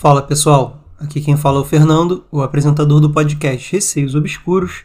Fala pessoal, aqui quem fala é o Fernando, o apresentador do podcast Receios Obscuros,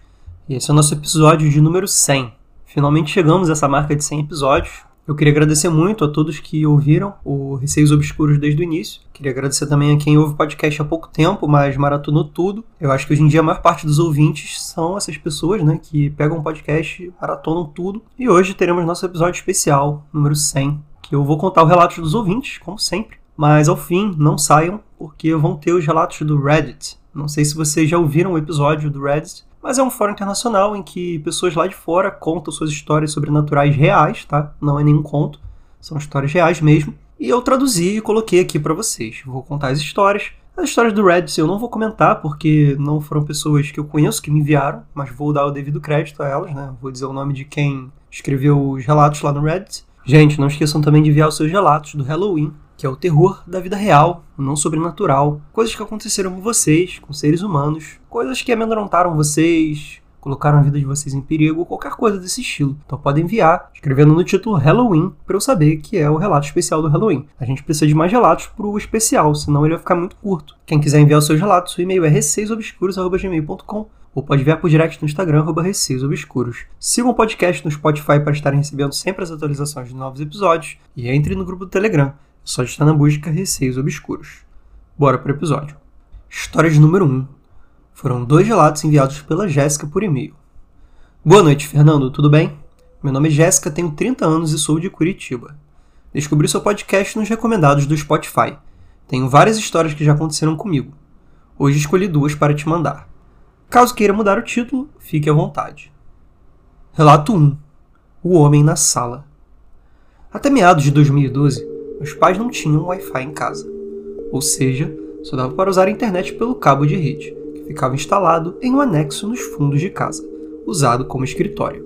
e esse é o nosso episódio de número 100. Finalmente chegamos a essa marca de 100 episódios. Eu queria agradecer muito a todos que ouviram o Receios Obscuros desde o início. Queria agradecer também a quem ouve o podcast há pouco tempo, mas maratonou tudo. Eu acho que hoje em dia a maior parte dos ouvintes são essas pessoas, né, que pegam o podcast, maratonam tudo. E hoje teremos nosso episódio especial, número 100, que eu vou contar o relato dos ouvintes, como sempre. Mas ao fim, não saiam, porque vão ter os relatos do Reddit. Não sei se vocês já ouviram o episódio do Reddit, mas é um fórum internacional em que pessoas lá de fora contam suas histórias sobrenaturais reais, tá? Não é nenhum conto, são histórias reais mesmo. E eu traduzi e coloquei aqui para vocês. Vou contar as histórias. As histórias do Reddit eu não vou comentar porque não foram pessoas que eu conheço que me enviaram, mas vou dar o devido crédito a elas, né? Vou dizer o nome de quem escreveu os relatos lá no Reddit. Gente, não esqueçam também de enviar os seus relatos do Halloween, que é o terror da vida real, não sobrenatural, coisas que aconteceram com vocês, com seres humanos, coisas que amedrontaram vocês, colocaram a vida de vocês em perigo, qualquer coisa desse estilo. Então podem enviar, escrevendo no título Halloween, para eu saber que é o relato especial do Halloween. A gente precisa de mais relatos pro especial, senão ele vai ficar muito curto. Quem quiser enviar os seus relatos, o e-mail é receiosobscuros.gmail.com ou pode enviar por direct no Instagram, arroba Obscuros. Sigam o podcast no Spotify para estarem recebendo sempre as atualizações de novos episódios e entre no grupo do Telegram, só estar na busca Receios Obscuros. Bora pro episódio. História de número 1. Foram dois relatos enviados pela Jéssica por e-mail. Boa noite, Fernando, tudo bem? Meu nome é Jéssica, tenho 30 anos e sou de Curitiba. Descobri seu podcast nos recomendados do Spotify. Tenho várias histórias que já aconteceram comigo. Hoje escolhi duas para te mandar. Caso queira mudar o título, fique à vontade. Relato 1 O Homem na Sala. Até meados de 2012, meus pais não tinham Wi-Fi em casa. Ou seja, só dava para usar a internet pelo cabo de rede, que ficava instalado em um anexo nos fundos de casa, usado como escritório.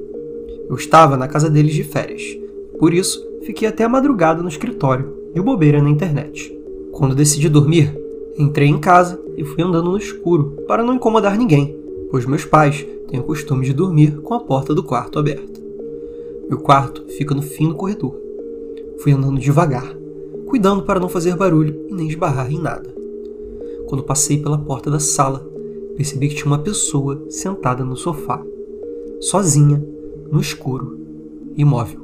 Eu estava na casa deles de férias, por isso fiquei até a madrugada no escritório e bobeira na internet. Quando decidi dormir, entrei em casa e fui andando no escuro para não incomodar ninguém, pois meus pais têm o costume de dormir com a porta do quarto aberta. Meu quarto fica no fim do corredor. Fui andando devagar, cuidando para não fazer barulho e nem esbarrar em nada. Quando passei pela porta da sala, percebi que tinha uma pessoa sentada no sofá, sozinha, no escuro, imóvel.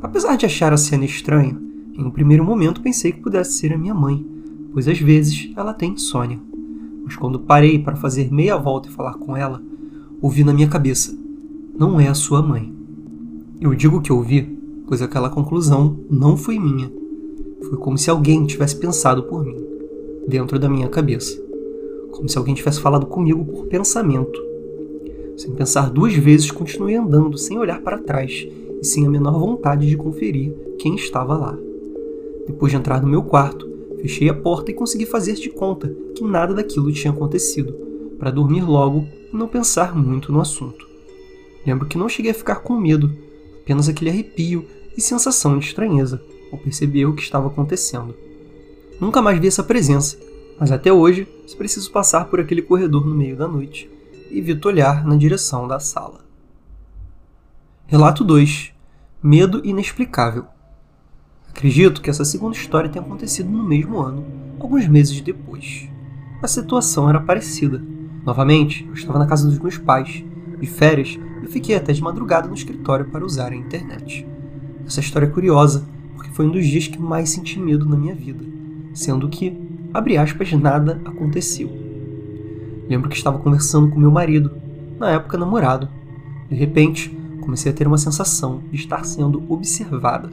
Apesar de achar a cena estranha, em um primeiro momento pensei que pudesse ser a minha mãe, pois às vezes ela tem insônia. Mas quando parei para fazer meia volta e falar com ela, ouvi na minha cabeça: não é a sua mãe. Eu digo que ouvi, pois aquela conclusão não foi minha. Foi como se alguém tivesse pensado por mim, dentro da minha cabeça. Como se alguém tivesse falado comigo por pensamento. Sem pensar duas vezes, continuei andando, sem olhar para trás e sem a menor vontade de conferir quem estava lá. Depois de entrar no meu quarto, Fechei a porta e consegui fazer de conta que nada daquilo tinha acontecido, para dormir logo e não pensar muito no assunto. Lembro que não cheguei a ficar com medo, apenas aquele arrepio e sensação de estranheza ao perceber o que estava acontecendo. Nunca mais vi essa presença, mas até hoje se preciso passar por aquele corredor no meio da noite, evito olhar na direção da sala. Relato 2 Medo inexplicável. Acredito que essa segunda história tenha acontecido no mesmo ano, alguns meses depois. A situação era parecida. Novamente, eu estava na casa dos meus pais, de férias, e fiquei até de madrugada no escritório para usar a internet. Essa história é curiosa, foi um dos dias que mais senti medo na minha vida, sendo que, abre aspas, nada aconteceu. Lembro que estava conversando com meu marido, na época namorado. De repente, comecei a ter uma sensação de estar sendo observada.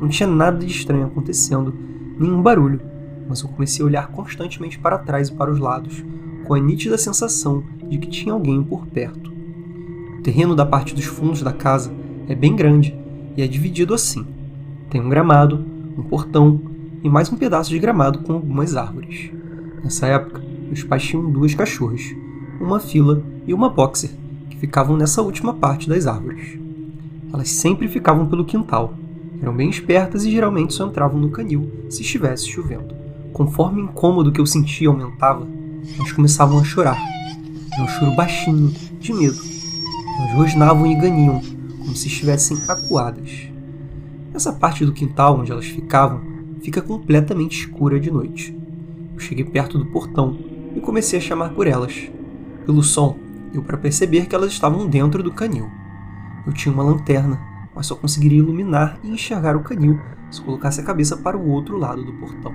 Não tinha nada de estranho acontecendo, nenhum barulho, mas eu comecei a olhar constantemente para trás e para os lados, com a nítida sensação de que tinha alguém por perto. O terreno da parte dos fundos da casa é bem grande e é dividido assim: tem um gramado, um portão e mais um pedaço de gramado com algumas árvores. Nessa época, meus pais tinham duas cachorras, uma fila e uma boxer, que ficavam nessa última parte das árvores. Elas sempre ficavam pelo quintal, eram bem espertas e geralmente só entravam no canil se estivesse chovendo. Conforme o incômodo que eu sentia aumentava, elas começavam a chorar. Era um choro baixinho, de medo. Elas rosnavam e ganiam, como se estivessem acuadas. Essa parte do quintal onde elas ficavam fica completamente escura de noite. cheguei perto do portão e comecei a chamar por elas. Pelo som, deu para perceber que elas estavam dentro do canil. Eu tinha uma lanterna, mas só conseguiria iluminar e enxergar o canil se colocasse a cabeça para o outro lado do portão.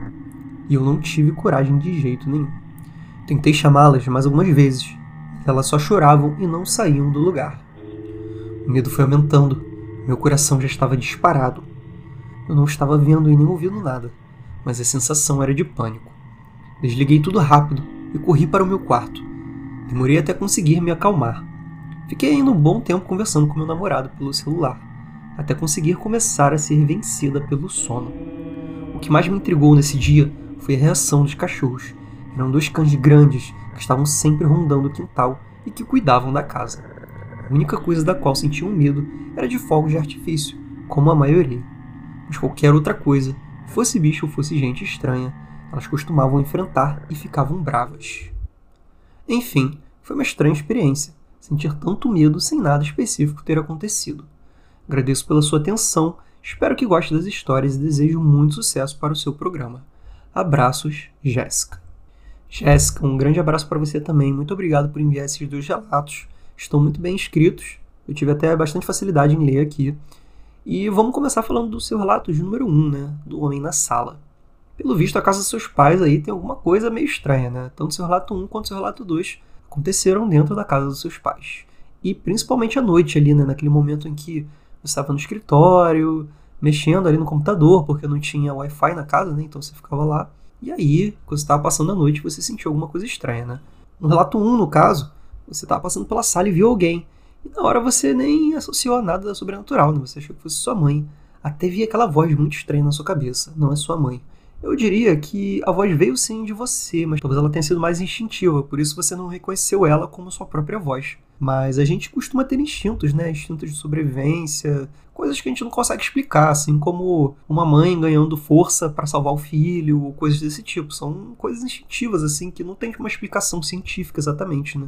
E eu não tive coragem de jeito nenhum. Tentei chamá-las mais algumas vezes, mas elas só choravam e não saíam do lugar. O medo foi aumentando, meu coração já estava disparado. Eu não estava vendo e nem ouvindo nada, mas a sensação era de pânico. Desliguei tudo rápido e corri para o meu quarto. Demorei até conseguir me acalmar. Fiquei ainda um bom tempo conversando com meu namorado pelo celular, até conseguir começar a ser vencida pelo sono. O que mais me intrigou nesse dia foi a reação dos cachorros. Eram dois cães grandes que estavam sempre rondando o quintal e que cuidavam da casa. A única coisa da qual sentiam medo era de fogos de artifício, como a maioria. Mas qualquer outra coisa, fosse bicho ou fosse gente estranha, elas costumavam enfrentar e ficavam bravas. Enfim, foi uma estranha experiência, sentir tanto medo sem nada específico ter acontecido. Agradeço pela sua atenção, espero que goste das histórias e desejo muito sucesso para o seu programa. Abraços, Jéssica. Jéssica, um grande abraço para você também. Muito obrigado por enviar esses dois relatos. Estão muito bem escritos. Eu tive até bastante facilidade em ler aqui. E vamos começar falando do seu relato de número 1, um, né? Do Homem na Sala. Pelo visto, a casa dos seus pais aí tem alguma coisa meio estranha, né? Tanto seu relato 1 quanto seu relato 2 aconteceram dentro da casa dos seus pais. E principalmente à noite ali, né? Naquele momento em que você estava no escritório, mexendo ali no computador, porque não tinha Wi-Fi na casa, né? Então você ficava lá. E aí, quando você estava passando a noite, você sentiu alguma coisa estranha, né? No relato 1, no caso, você estava passando pela sala e viu alguém. E na hora você nem associou a nada sobrenatural, né? Você achou que fosse sua mãe. Até via aquela voz muito estranha na sua cabeça. Não é sua mãe. Eu diria que a voz veio sim de você, mas talvez ela tenha sido mais instintiva, por isso você não reconheceu ela como sua própria voz. Mas a gente costuma ter instintos, né? Instintos de sobrevivência, coisas que a gente não consegue explicar, assim como uma mãe ganhando força para salvar o filho, ou coisas desse tipo. São coisas instintivas, assim, que não tem uma explicação científica exatamente, né?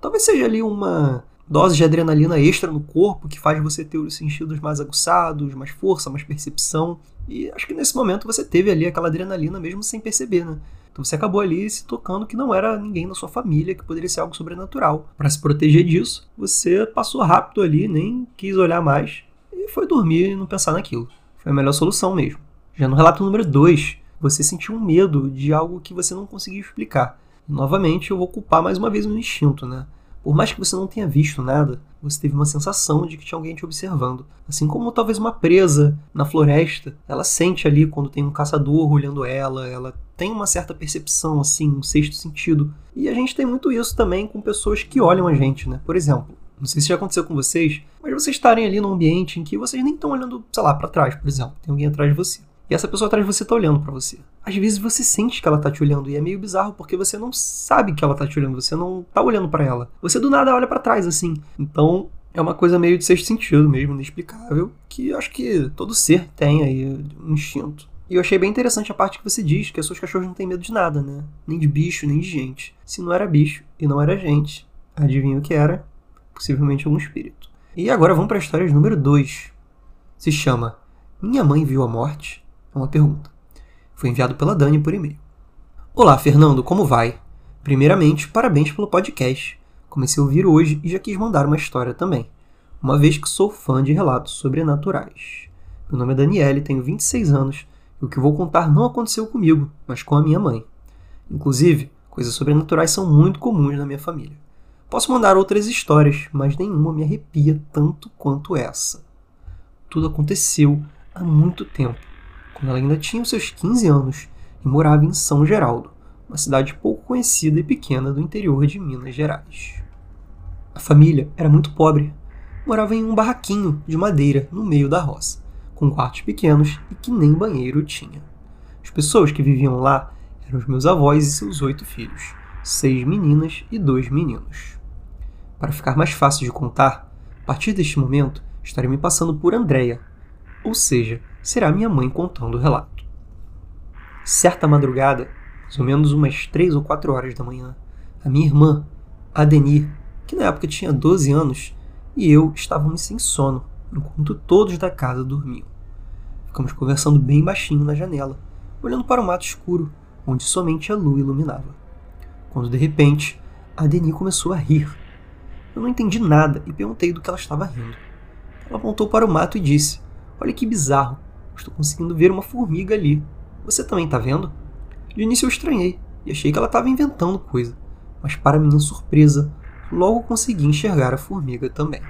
Talvez seja ali uma dose de adrenalina extra no corpo que faz você ter os sentidos mais aguçados, mais força, mais percepção. E acho que nesse momento você teve ali aquela adrenalina mesmo sem perceber, né? Então você acabou ali se tocando que não era ninguém da sua família, que poderia ser algo sobrenatural. Para se proteger disso, você passou rápido ali, nem quis olhar mais e foi dormir e não pensar naquilo. Foi a melhor solução mesmo. Já no relato número 2, você sentiu um medo de algo que você não conseguia explicar. Novamente, eu vou culpar mais uma vez o instinto, né? Por mais que você não tenha visto nada, você teve uma sensação de que tinha alguém te observando. Assim como talvez uma presa na floresta, ela sente ali quando tem um caçador olhando ela, ela tem uma certa percepção, assim, um sexto sentido. E a gente tem muito isso também com pessoas que olham a gente, né? Por exemplo, não sei se já aconteceu com vocês, mas vocês estarem ali num ambiente em que vocês nem estão olhando, sei lá, para trás, por exemplo, tem alguém atrás de você. E essa pessoa atrás de você tá olhando para você. Às vezes você sente que ela tá te olhando e é meio bizarro porque você não sabe que ela tá te olhando, você não tá olhando para ela. Você do nada olha para trás assim. Então, é uma coisa meio de sexto sentido mesmo, inexplicável, que acho que todo ser tem aí um instinto. E eu achei bem interessante a parte que você diz que as suas cachorros não têm medo de nada, né? Nem de bicho, nem de gente. Se não era bicho e não era gente, adivinha o que era? Possivelmente algum espírito. E agora vamos para a história número 2. Se chama Minha Mãe Viu a Morte? É uma pergunta. Foi enviado pela Dani por e-mail. Olá, Fernando, como vai? Primeiramente, parabéns pelo podcast. Comecei a ouvir hoje e já quis mandar uma história também, uma vez que sou fã de relatos sobrenaturais. Meu nome é Daniele, tenho 26 anos e o que vou contar não aconteceu comigo, mas com a minha mãe. Inclusive, coisas sobrenaturais são muito comuns na minha família. Posso mandar outras histórias, mas nenhuma me arrepia tanto quanto essa. Tudo aconteceu há muito tempo quando ela ainda tinha os seus 15 anos e morava em São Geraldo, uma cidade pouco conhecida e pequena do interior de Minas Gerais. A família era muito pobre. Morava em um barraquinho de madeira no meio da roça, com quartos pequenos e que nem banheiro tinha. As pessoas que viviam lá eram os meus avós e seus oito filhos, seis meninas e dois meninos. Para ficar mais fácil de contar, a partir deste momento estarei me passando por Andréia, ou seja, será minha mãe contando o relato. Certa madrugada, mais ou menos umas três ou quatro horas da manhã, a minha irmã, Adenir, que na época tinha 12 anos, e eu estávamos sem sono, enquanto todos da casa dormiam. Ficamos conversando bem baixinho na janela, olhando para o mato escuro, onde somente a lua iluminava. Quando de repente, a Deni começou a rir. Eu não entendi nada e perguntei do que ela estava rindo. Ela apontou para o mato e disse: Olha que bizarro, estou conseguindo ver uma formiga ali. Você também está vendo? De início eu estranhei e achei que ela estava inventando coisa, mas para minha surpresa, logo consegui enxergar a formiga também.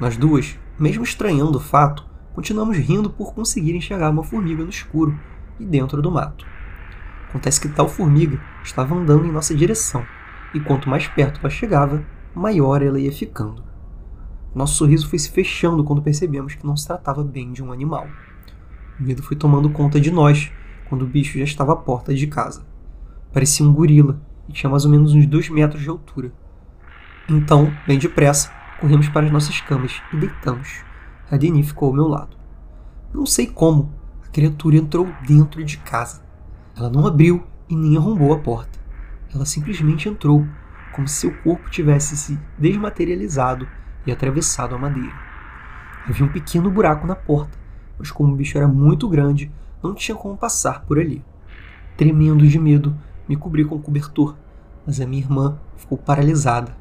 Nós duas, mesmo estranhando o fato, continuamos rindo por conseguir enxergar uma formiga no escuro e dentro do mato. Acontece que tal formiga estava andando em nossa direção, e quanto mais perto ela chegava, maior ela ia ficando. Nosso sorriso foi se fechando quando percebemos que não se tratava bem de um animal. O medo foi tomando conta de nós quando o bicho já estava à porta de casa. Parecia um gorila e tinha mais ou menos uns dois metros de altura. Então, bem depressa, corremos para as nossas camas e deitamos. A Deni ficou ao meu lado. Não sei como, a criatura entrou dentro de casa. Ela não abriu e nem arrombou a porta. Ela simplesmente entrou, como se seu corpo tivesse se desmaterializado e atravessado a madeira. Havia um pequeno buraco na porta, mas como o bicho era muito grande, não tinha como passar por ali. Tremendo de medo, me cobri com o cobertor, mas a minha irmã ficou paralisada.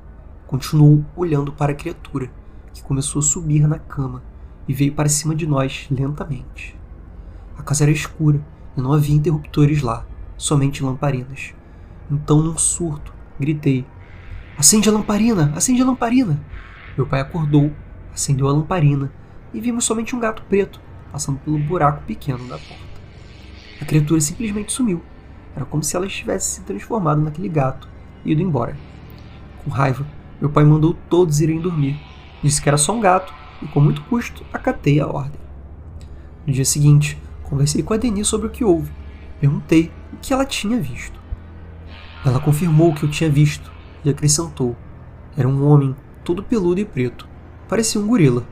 Continuou olhando para a criatura, que começou a subir na cama e veio para cima de nós lentamente. A casa era escura e não havia interruptores lá, somente lamparinas. Então, num surto, gritei: Acende a lamparina! Acende a lamparina! Meu pai acordou, acendeu a lamparina e vimos somente um gato preto passando pelo buraco pequeno da porta. A criatura simplesmente sumiu. Era como se ela estivesse se transformado naquele gato e ido embora. Com raiva, meu pai mandou todos irem dormir. Disse que era só um gato e, com muito custo, acatei a ordem. No dia seguinte, Conversei com a Denise sobre o que houve. Perguntei o que ela tinha visto. Ela confirmou o que eu tinha visto e acrescentou: era um homem todo peludo e preto. Parecia um gorila.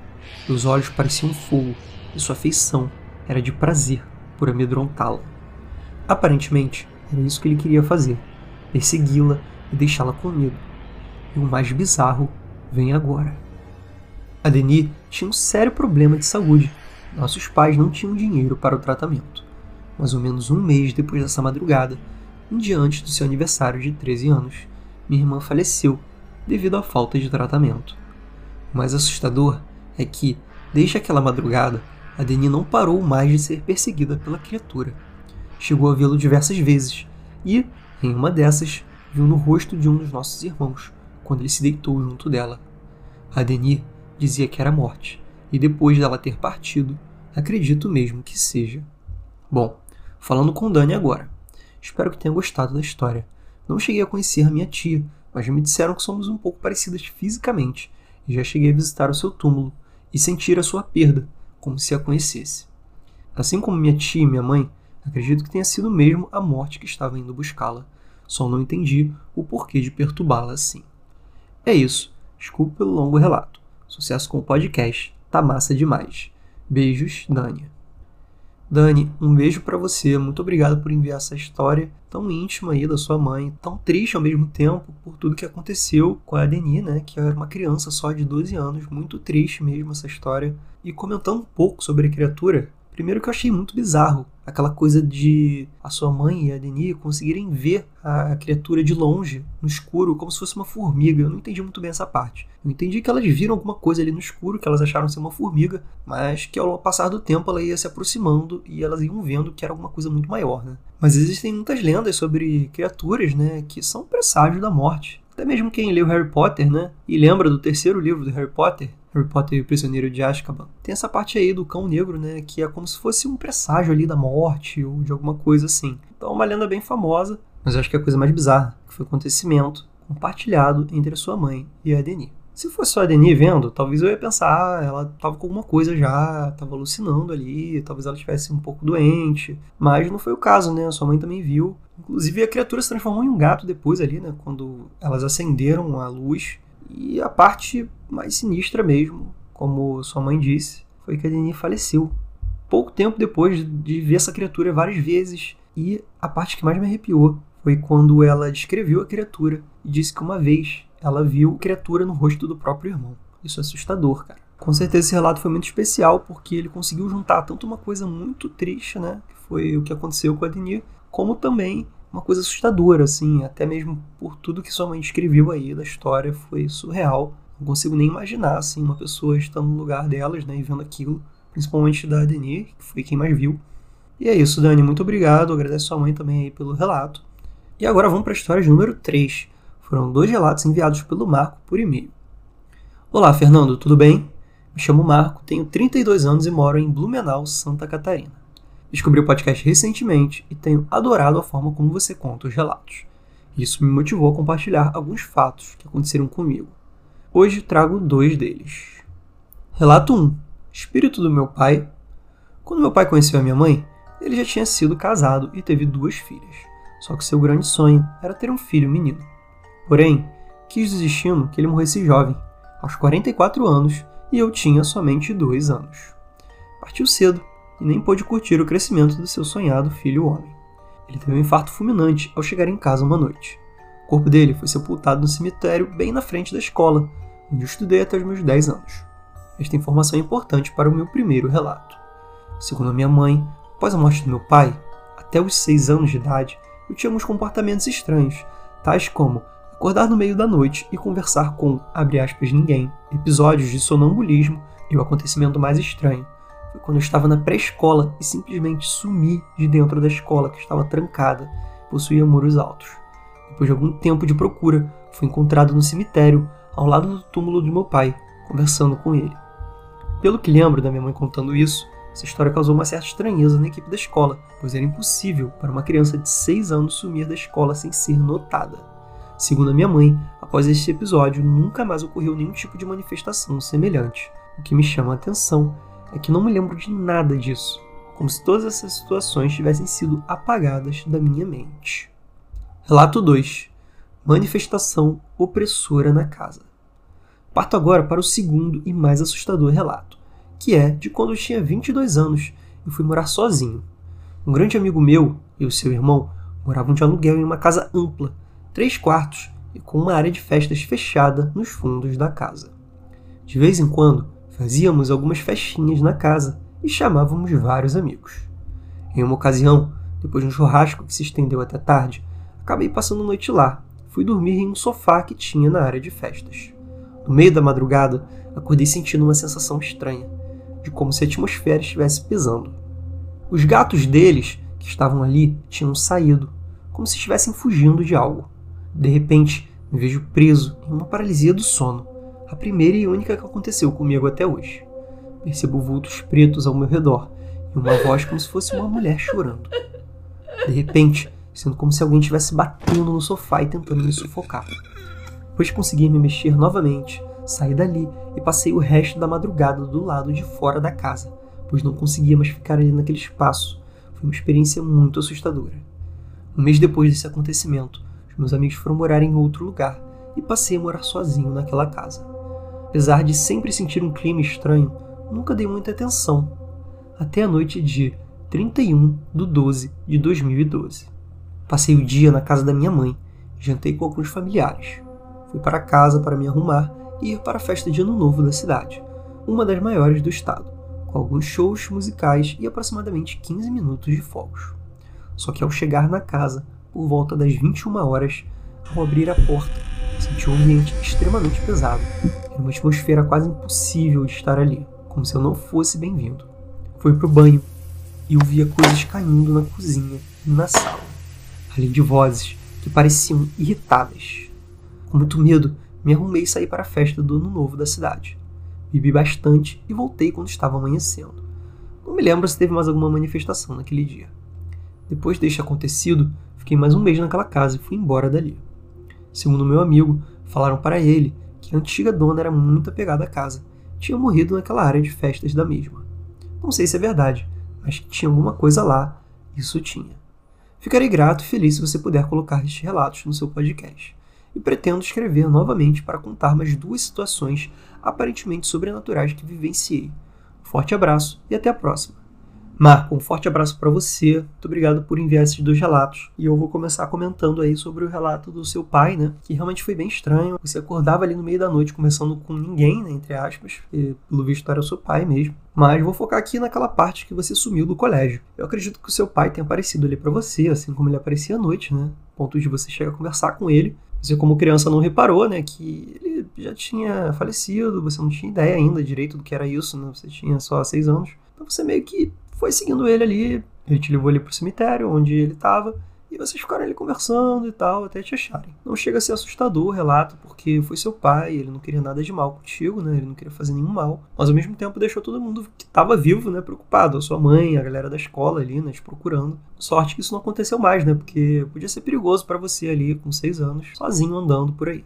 E os olhos pareciam fogo, e sua feição era de prazer por amedrontá-la. Aparentemente, era isso que ele queria fazer: persegui-la e deixá-la com medo. E o mais bizarro vem agora. A Denis tinha um sério problema de saúde nossos pais não tinham dinheiro para o tratamento. Mais ou menos um mês depois dessa madrugada, um dia antes do seu aniversário de 13 anos, minha irmã faleceu devido à falta de tratamento. O mais assustador é que, desde aquela madrugada, a Deni não parou mais de ser perseguida pela criatura. Chegou a vê-lo diversas vezes e, em uma dessas, viu no rosto de um dos nossos irmãos, quando ele se deitou junto dela. A Deni dizia que era morte, e depois dela ter partido, acredito mesmo que seja. Bom, falando com Dani agora. Espero que tenha gostado da história. Não cheguei a conhecer a minha tia, mas me disseram que somos um pouco parecidas fisicamente e já cheguei a visitar o seu túmulo e sentir a sua perda, como se a conhecesse. Assim como minha tia e minha mãe, acredito que tenha sido mesmo a morte que estava indo buscá-la. Só não entendi o porquê de perturbá-la assim. É isso. Desculpe pelo longo relato. Sucesso com o podcast Tá massa demais. Beijos, Dani. Dani, um beijo para você. Muito obrigado por enviar essa história tão íntima aí da sua mãe, tão triste ao mesmo tempo por tudo que aconteceu com a Deni, né, que era uma criança só de 12 anos, muito triste mesmo essa história. E comentando um pouco sobre a criatura, Primeiro que eu achei muito bizarro aquela coisa de a sua mãe e a Denis conseguirem ver a criatura de longe, no escuro, como se fosse uma formiga. Eu não entendi muito bem essa parte. Eu entendi que elas viram alguma coisa ali no escuro, que elas acharam ser uma formiga, mas que ao passar do tempo ela ia se aproximando e elas iam vendo que era alguma coisa muito maior, né? Mas existem muitas lendas sobre criaturas, né, que são presságios da morte. Até mesmo quem leu Harry Potter, né, e lembra do terceiro livro do Harry Potter, Harry Potter e o Prisioneiro de Azkaban. Tem essa parte aí do cão negro, né, que é como se fosse um presságio ali da morte ou de alguma coisa assim. Então é uma lenda bem famosa, mas eu acho que é a coisa mais bizarra, que foi o acontecimento compartilhado entre a sua mãe e a Denis. Se fosse só a Denis vendo, talvez eu ia pensar, ah, ela tava com alguma coisa já, tava alucinando ali, talvez ela estivesse um pouco doente. Mas não foi o caso, né? Sua mãe também viu. Inclusive a criatura se transformou em um gato depois ali, né? Quando elas acenderam a luz. E a parte mais sinistra mesmo, como sua mãe disse, foi que a Denis faleceu. Pouco tempo depois de ver essa criatura várias vezes. E a parte que mais me arrepiou foi quando ela descreveu a criatura e disse que uma vez ela viu criatura no rosto do próprio irmão. Isso é assustador, cara. Com certeza esse relato foi muito especial porque ele conseguiu juntar tanto uma coisa muito triste, né, que foi o que aconteceu com a Denis, como também uma coisa assustadora, assim, até mesmo por tudo que sua mãe escreveu aí da história, foi surreal. Não consigo nem imaginar, assim, uma pessoa estando no lugar delas, né, e vendo aquilo, principalmente da Denir, que foi quem mais viu. E é isso, Dani, muito obrigado, agradeço sua mãe também aí pelo relato. E agora vamos para a história número 3. Foram dois relatos enviados pelo Marco por e-mail. Olá, Fernando, tudo bem? Me chamo Marco, tenho 32 anos e moro em Blumenau, Santa Catarina. Descobri o podcast recentemente e tenho adorado a forma como você conta os relatos. Isso me motivou a compartilhar alguns fatos que aconteceram comigo. Hoje trago dois deles. Relato 1: Espírito do meu pai. Quando meu pai conheceu a minha mãe, ele já tinha sido casado e teve duas filhas. Só que seu grande sonho era ter um filho menino. Porém, quis desistindo que ele morresse jovem, aos 44 anos, e eu tinha somente dois anos. Partiu cedo e nem pôde curtir o crescimento do seu sonhado filho homem. Ele teve um infarto fulminante ao chegar em casa uma noite. O corpo dele foi sepultado no cemitério bem na frente da escola, onde eu estudei até os meus 10 anos. Esta informação é importante para o meu primeiro relato. Segundo a minha mãe, após a morte do meu pai, até os 6 anos de idade, eu tinha alguns comportamentos estranhos, tais como acordar no meio da noite e conversar com, abre aspas, ninguém, episódios de sonambulismo e o acontecimento mais estranho, foi quando eu estava na pré-escola e simplesmente sumi de dentro da escola, que estava trancada, possuía muros altos. Depois de algum tempo de procura, fui encontrado no cemitério, ao lado do túmulo do meu pai, conversando com ele. Pelo que lembro da minha mãe contando isso, essa história causou uma certa estranheza na equipe da escola, pois era impossível para uma criança de 6 anos sumir da escola sem ser notada. Segundo a minha mãe, após este episódio, nunca mais ocorreu nenhum tipo de manifestação semelhante. O que me chama a atenção é que não me lembro de nada disso, como se todas essas situações tivessem sido apagadas da minha mente. Relato 2 Manifestação opressora na casa. Parto agora para o segundo e mais assustador relato, que é de quando eu tinha 22 anos e fui morar sozinho. Um grande amigo meu e o seu irmão moravam de aluguel em uma casa ampla, três quartos e com uma área de festas fechada nos fundos da casa. De vez em quando, Fazíamos algumas festinhas na casa e chamávamos vários amigos. Em uma ocasião, depois de um churrasco que se estendeu até tarde, acabei passando a noite lá. Fui dormir em um sofá que tinha na área de festas. No meio da madrugada, acordei sentindo uma sensação estranha, de como se a atmosfera estivesse pesando. Os gatos deles, que estavam ali, tinham saído, como se estivessem fugindo de algo. De repente, me vejo preso em uma paralisia do sono a primeira e única que aconteceu comigo até hoje. Percebo vultos pretos ao meu redor e uma voz como se fosse uma mulher chorando. De repente, sinto como se alguém estivesse batendo no sofá e tentando me sufocar. Depois de conseguir me mexer novamente, saí dali e passei o resto da madrugada do lado de fora da casa, pois não conseguia mais ficar ali naquele espaço. Foi uma experiência muito assustadora. Um mês depois desse acontecimento, meus amigos foram morar em outro lugar e passei a morar sozinho naquela casa. Apesar de sempre sentir um clima estranho, nunca dei muita atenção. Até a noite de 31 de 12 de 2012. Passei o dia na casa da minha mãe, jantei com alguns familiares. Fui para casa para me arrumar e ir para a festa de Ano Novo da cidade, uma das maiores do estado, com alguns shows musicais e aproximadamente 15 minutos de fogos. Só que ao chegar na casa, por volta das 21 horas, ao abrir a porta, senti um ambiente extremamente pesado uma atmosfera quase impossível de estar ali, como se eu não fosse bem-vindo. Fui pro banho e ouvia coisas caindo na cozinha e na sala, além de vozes que pareciam irritadas. Com muito medo, me arrumei e saí para a festa do Ano Novo da cidade. Bebi bastante e voltei quando estava amanhecendo. Não me lembro se teve mais alguma manifestação naquele dia. Depois deste acontecido, fiquei mais um mês naquela casa e fui embora dali. Segundo meu amigo, falaram para ele que a antiga dona era muito apegada à casa. Tinha morrido naquela área de festas da mesma. Não sei se é verdade, mas que tinha alguma coisa lá, isso tinha. Ficarei grato e feliz se você puder colocar estes relatos no seu podcast. E pretendo escrever novamente para contar mais duas situações aparentemente sobrenaturais que vivenciei. Forte abraço e até a próxima. Marco, um forte abraço para você. Muito obrigado por enviar esses dois relatos. E eu vou começar comentando aí sobre o relato do seu pai, né? Que realmente foi bem estranho. Você acordava ali no meio da noite conversando com ninguém, né? Entre aspas. E, pelo visto era o seu pai mesmo. Mas vou focar aqui naquela parte que você sumiu do colégio. Eu acredito que o seu pai tenha aparecido ali para você, assim como ele aparecia à noite, né? Ponto de você chegar a conversar com ele. Você, como criança, não reparou, né? Que ele já tinha falecido, você não tinha ideia ainda direito do que era isso, né? Você tinha só seis anos. Então você meio que foi seguindo ele ali, ele te levou ali pro cemitério, onde ele estava, e vocês ficaram ali conversando e tal, até te acharem. Não chega a ser assustador o relato, porque foi seu pai, ele não queria nada de mal contigo, né? Ele não queria fazer nenhum mal. Mas ao mesmo tempo deixou todo mundo que estava vivo, né, preocupado. A sua mãe, a galera da escola ali, né, te procurando. Sorte que isso não aconteceu mais, né? Porque podia ser perigoso para você ali, com seis anos, sozinho andando por aí.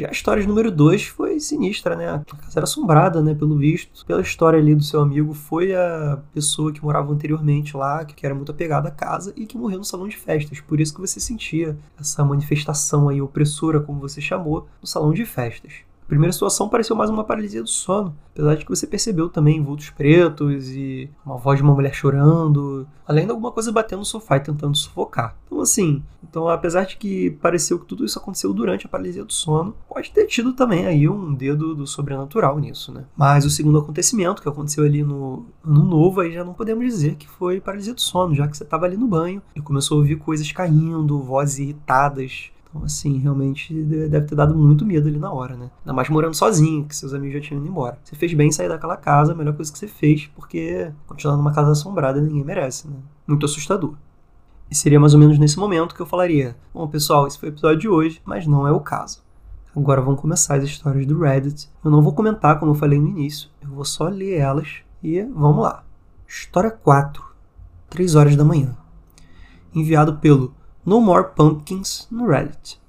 Já a história número 2 foi sinistra, né? A casa era assombrada, né? Pelo visto. Pela história ali do seu amigo, foi a pessoa que morava anteriormente lá, que era muito apegada à casa e que morreu no salão de festas. Por isso que você sentia essa manifestação aí opressora, como você chamou, no salão de festas primeira situação pareceu mais uma paralisia do sono, apesar de que você percebeu também vultos pretos e uma voz de uma mulher chorando, além de alguma coisa batendo no sofá e tentando sufocar. Então, assim, então apesar de que pareceu que tudo isso aconteceu durante a paralisia do sono, pode ter tido também aí um dedo do sobrenatural nisso, né? Mas o segundo acontecimento, que aconteceu ali no ano novo, aí já não podemos dizer que foi paralisia do sono, já que você estava ali no banho e começou a ouvir coisas caindo, vozes irritadas, então, assim, realmente deve ter dado muito medo ali na hora, né? Ainda mais morando sozinho, que seus amigos já tinham ido embora. Você fez bem sair daquela casa, a melhor coisa que você fez, porque continuar numa casa assombrada ninguém merece, né? Muito assustador. E seria mais ou menos nesse momento que eu falaria: Bom, pessoal, esse foi o episódio de hoje, mas não é o caso. Agora vão começar as histórias do Reddit. Eu não vou comentar como eu falei no início, eu vou só ler elas e vamos lá. História 4, 3 horas da manhã. Enviado pelo no More Pumpkins no Reddit.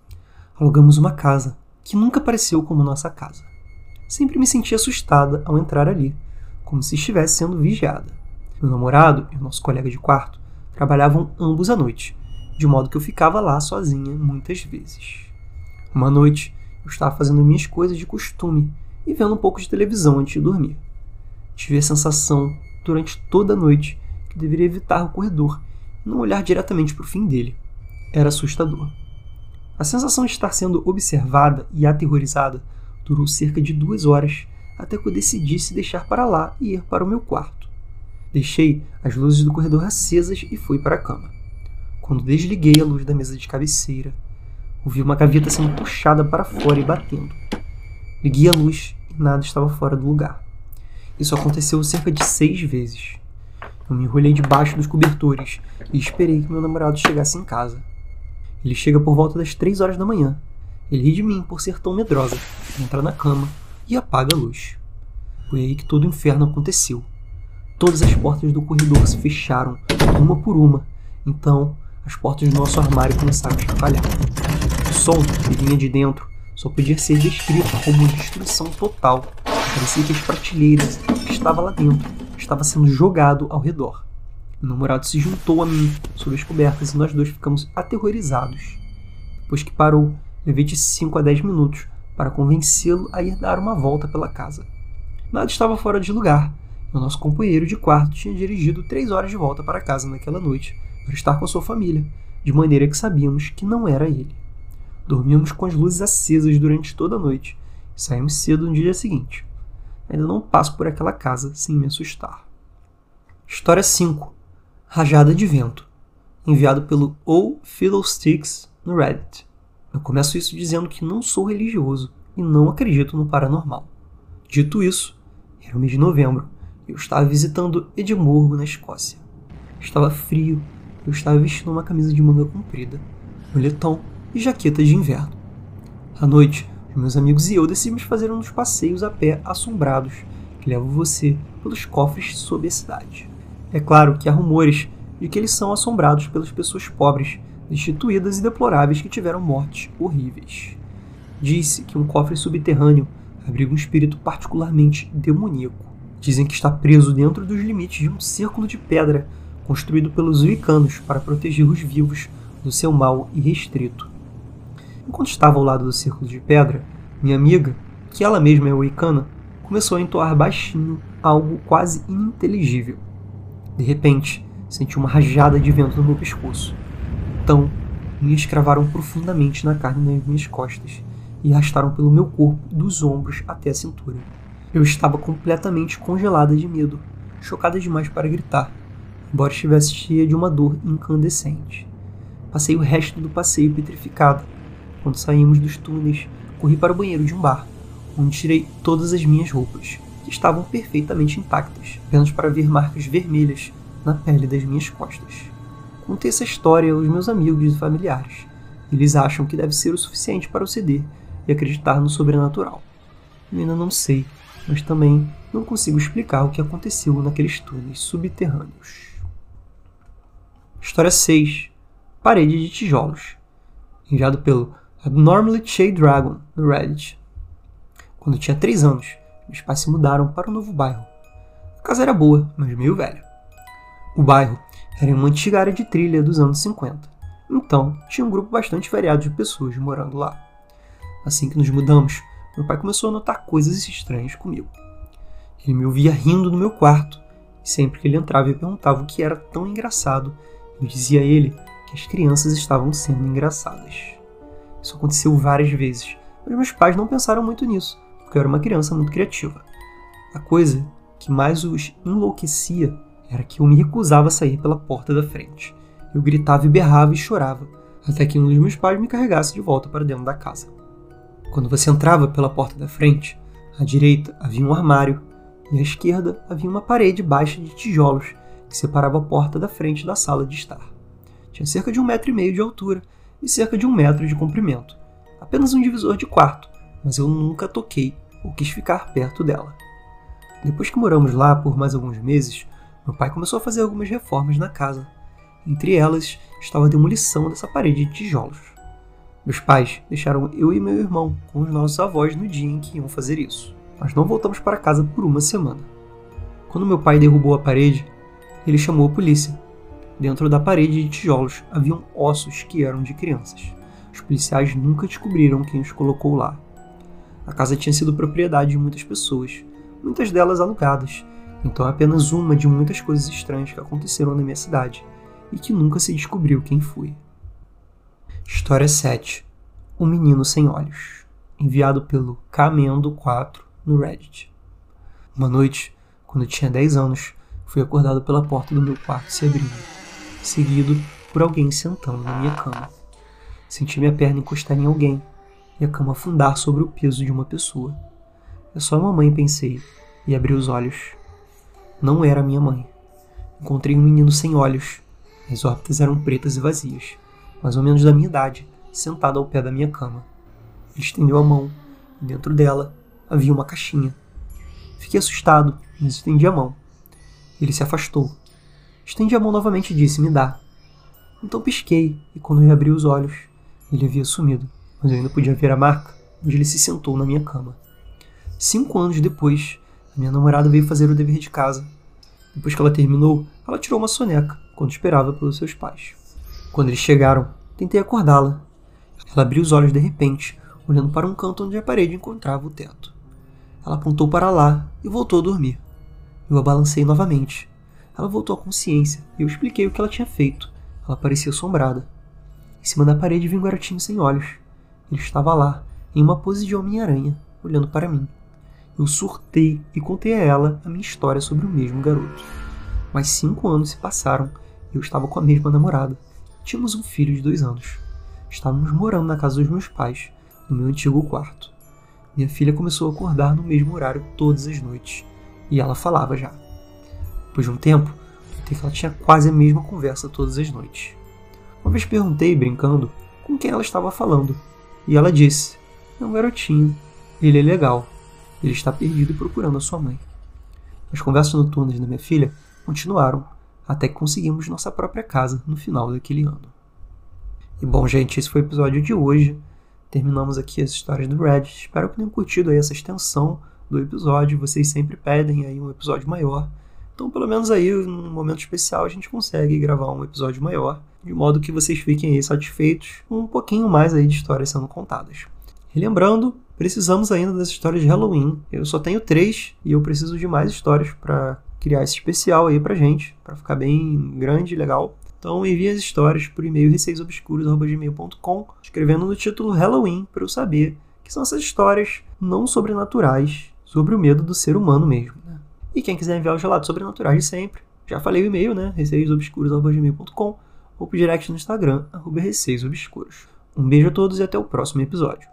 Alugamos uma casa que nunca pareceu como nossa casa. Sempre me senti assustada ao entrar ali, como se estivesse sendo vigiada. Meu namorado e o nosso colega de quarto trabalhavam ambos à noite, de modo que eu ficava lá sozinha muitas vezes. Uma noite, eu estava fazendo minhas coisas de costume e vendo um pouco de televisão antes de dormir. Tive a sensação, durante toda a noite, que deveria evitar o corredor e não olhar diretamente para o fim dele era assustador. A sensação de estar sendo observada e aterrorizada durou cerca de duas horas até que eu decidisse deixar para lá e ir para o meu quarto. Deixei as luzes do corredor acesas e fui para a cama. Quando desliguei a luz da mesa de cabeceira, ouvi uma gaveta sendo puxada para fora e batendo. Liguei a luz e nada estava fora do lugar. Isso aconteceu cerca de seis vezes. Eu me enrolhei debaixo dos cobertores e esperei que meu namorado chegasse em casa. Ele chega por volta das três horas da manhã. Ele ri de mim por ser tão medrosa, entra na cama e apaga a luz. Foi aí que todo o inferno aconteceu. Todas as portas do corredor se fecharam, uma por uma. Então, as portas do nosso armário começaram a chacoalhar. O som que vinha de dentro só podia ser descrito como destruição total. Parecia que as prateleiras que estava lá dentro estava sendo jogado ao redor. O namorado se juntou a mim sob as cobertas e nós dois ficamos aterrorizados. Depois que parou, levei de 5 a 10 minutos para convencê-lo a ir dar uma volta pela casa. Nada estava fora de lugar. O nosso companheiro de quarto tinha dirigido três horas de volta para casa naquela noite para estar com sua família, de maneira que sabíamos que não era ele. Dormíamos com as luzes acesas durante toda a noite e saímos cedo no dia seguinte. Ainda não passo por aquela casa sem me assustar. História 5 Rajada de Vento, enviado pelo O Fiddlesticks no Reddit. Eu começo isso dizendo que não sou religioso e não acredito no paranormal. Dito isso, era o mês de novembro e eu estava visitando Edimburgo, na Escócia. Estava frio eu estava vestindo uma camisa de manga comprida, moletom e jaqueta de inverno. À noite, meus amigos e eu decidimos fazer dos passeios a pé assombrados que levam você pelos cofres sob a cidade. É claro que há rumores de que eles são assombrados pelas pessoas pobres, destituídas e deploráveis que tiveram mortes horríveis. Diz-se que um cofre subterrâneo abriga um espírito particularmente demoníaco. Dizem que está preso dentro dos limites de um círculo de pedra construído pelos wicanos para proteger os vivos do seu mal irrestrito. Enquanto estava ao lado do círculo de pedra, minha amiga, que ela mesma é wicana, começou a entoar baixinho algo quase ininteligível. De repente, senti uma rajada de vento no meu pescoço. Então, minhas cravaram profundamente na carne das minhas costas e arrastaram pelo meu corpo, dos ombros até a cintura. Eu estava completamente congelada de medo, chocada demais para gritar, embora estivesse cheia de uma dor incandescente. Passei o resto do passeio petrificada. Quando saímos dos túneis, corri para o banheiro de um bar, onde tirei todas as minhas roupas, estavam perfeitamente intactas, apenas para ver marcas vermelhas na pele das minhas costas. Contei essa história aos meus amigos e familiares. Eles acham que deve ser o suficiente para eu ceder e acreditar no sobrenatural. Eu ainda não sei, mas também não consigo explicar o que aconteceu naqueles túneis subterrâneos. História 6 Parede de Tijolos Enviado pelo Abnormally Shade Dragon no Reddit. Quando eu tinha 3 anos, meus pais se mudaram para um novo bairro. A casa era boa, mas meio velha. O bairro era uma antiga área de trilha dos anos 50, então tinha um grupo bastante variado de pessoas morando lá. Assim que nos mudamos, meu pai começou a notar coisas estranhas comigo. Ele me ouvia rindo no meu quarto, e sempre que ele entrava e perguntava o que era tão engraçado, eu dizia a ele que as crianças estavam sendo engraçadas. Isso aconteceu várias vezes, mas meus pais não pensaram muito nisso, porque eu era uma criança muito criativa. A coisa que mais os enlouquecia era que eu me recusava a sair pela porta da frente. Eu gritava e berrava e chorava, até que um dos meus pais me carregasse de volta para dentro da casa. Quando você entrava pela porta da frente, à direita havia um armário e à esquerda havia uma parede baixa de tijolos que separava a porta da frente da sala de estar. Tinha cerca de um metro e meio de altura e cerca de um metro de comprimento. Apenas um divisor de quarto, mas eu nunca toquei ou quis ficar perto dela. Depois que moramos lá por mais alguns meses, meu pai começou a fazer algumas reformas na casa. Entre elas estava a demolição dessa parede de tijolos. Meus pais deixaram eu e meu irmão com os nossos avós no dia em que iam fazer isso. Nós não voltamos para casa por uma semana. Quando meu pai derrubou a parede, ele chamou a polícia. Dentro da parede de tijolos haviam ossos que eram de crianças. Os policiais nunca descobriram quem os colocou lá. A casa tinha sido propriedade de muitas pessoas, muitas delas alugadas, então é apenas uma de muitas coisas estranhas que aconteceram na minha cidade e que nunca se descobriu quem foi. História 7 O Menino Sem Olhos Enviado pelo Camendo4 no Reddit. Uma noite, quando eu tinha 10 anos, fui acordado pela porta do meu quarto se abrindo, seguido por alguém sentando na minha cama. Senti minha perna encostar em alguém e a cama afundar sobre o peso de uma pessoa. É só a mamãe, pensei, e abri os olhos não era minha mãe. Encontrei um menino sem olhos. As órbitas eram pretas e vazias, mais ou menos da minha idade, sentado ao pé da minha cama. Ele estendeu a mão e dentro dela havia uma caixinha. Fiquei assustado, mas estendi a mão. Ele se afastou. Estendi a mão novamente e disse: Me dá. Então pisquei e quando reabri os olhos, ele havia sumido, mas eu ainda podia ver a marca onde ele se sentou na minha cama. Cinco anos depois, a minha namorada veio fazer o dever de casa. Depois que ela terminou, ela tirou uma soneca, quando esperava pelos seus pais. Quando eles chegaram, tentei acordá-la. Ela abriu os olhos de repente, olhando para um canto onde a parede encontrava o teto. Ela apontou para lá e voltou a dormir. Eu a balancei novamente. Ela voltou à consciência e eu expliquei o que ela tinha feito. Ela parecia assombrada. Em cima da parede vi um garotinho sem olhos. Ele estava lá, em uma pose de Homem-Aranha, olhando para mim eu surtei e contei a ela a minha história sobre o mesmo garoto. Mas cinco anos se passaram e eu estava com a mesma namorada. Tínhamos um filho de dois anos. Estávamos morando na casa dos meus pais, no meu antigo quarto. Minha filha começou a acordar no mesmo horário todas as noites, e ela falava já. Depois de um tempo, notei que ela tinha quase a mesma conversa todas as noites. Uma vez perguntei, brincando, com quem ela estava falando, e ela disse: É um garotinho, ele é legal. Ele está perdido procurando a sua mãe. As conversas noturnas da minha filha continuaram até que conseguimos nossa própria casa no final daquele ano. E bom, gente, esse foi o episódio de hoje. Terminamos aqui as histórias do Reddit. Espero que tenham curtido aí essa extensão do episódio. Vocês sempre pedem aí um episódio maior. Então, pelo menos aí, num momento especial, a gente consegue gravar um episódio maior, de modo que vocês fiquem aí satisfeitos com um pouquinho mais aí de histórias sendo contadas. Relembrando, precisamos ainda das histórias de Halloween. Eu só tenho três e eu preciso de mais histórias para criar esse especial aí pra gente, para ficar bem grande e legal. Então envie as histórias por e-mail receiosobscuros.gmail.com, escrevendo no título Halloween para eu saber que são essas histórias não sobrenaturais, sobre o medo do ser humano mesmo. Né? E quem quiser enviar os relatos sobrenaturais de sempre, já falei o e-mail, né? receiosobscuros.gmail.com ou por direct no Instagram, arroba receiosobscuros. Um beijo a todos e até o próximo episódio.